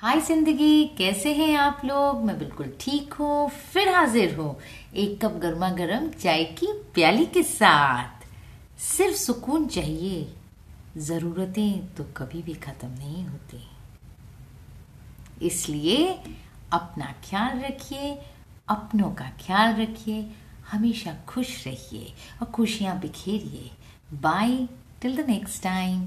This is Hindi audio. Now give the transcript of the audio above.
हाय ज़िंदगी, कैसे हैं आप लोग? मैं बिल्कुल ठीक हूँ, फिर हाजिर हूँ एक कप गर्मा गर्म चाय की प्याली के साथ। सिर्फ़ सुकून चाहिए, जरूरतें तो कभी भी खत्म नहीं होती। इसलिए अपना ख्याल रखिए, अपनों का ख्याल रखिए, हमेशा खुश रहिए और खुशियाँ बिखेरिए। Bye till the next time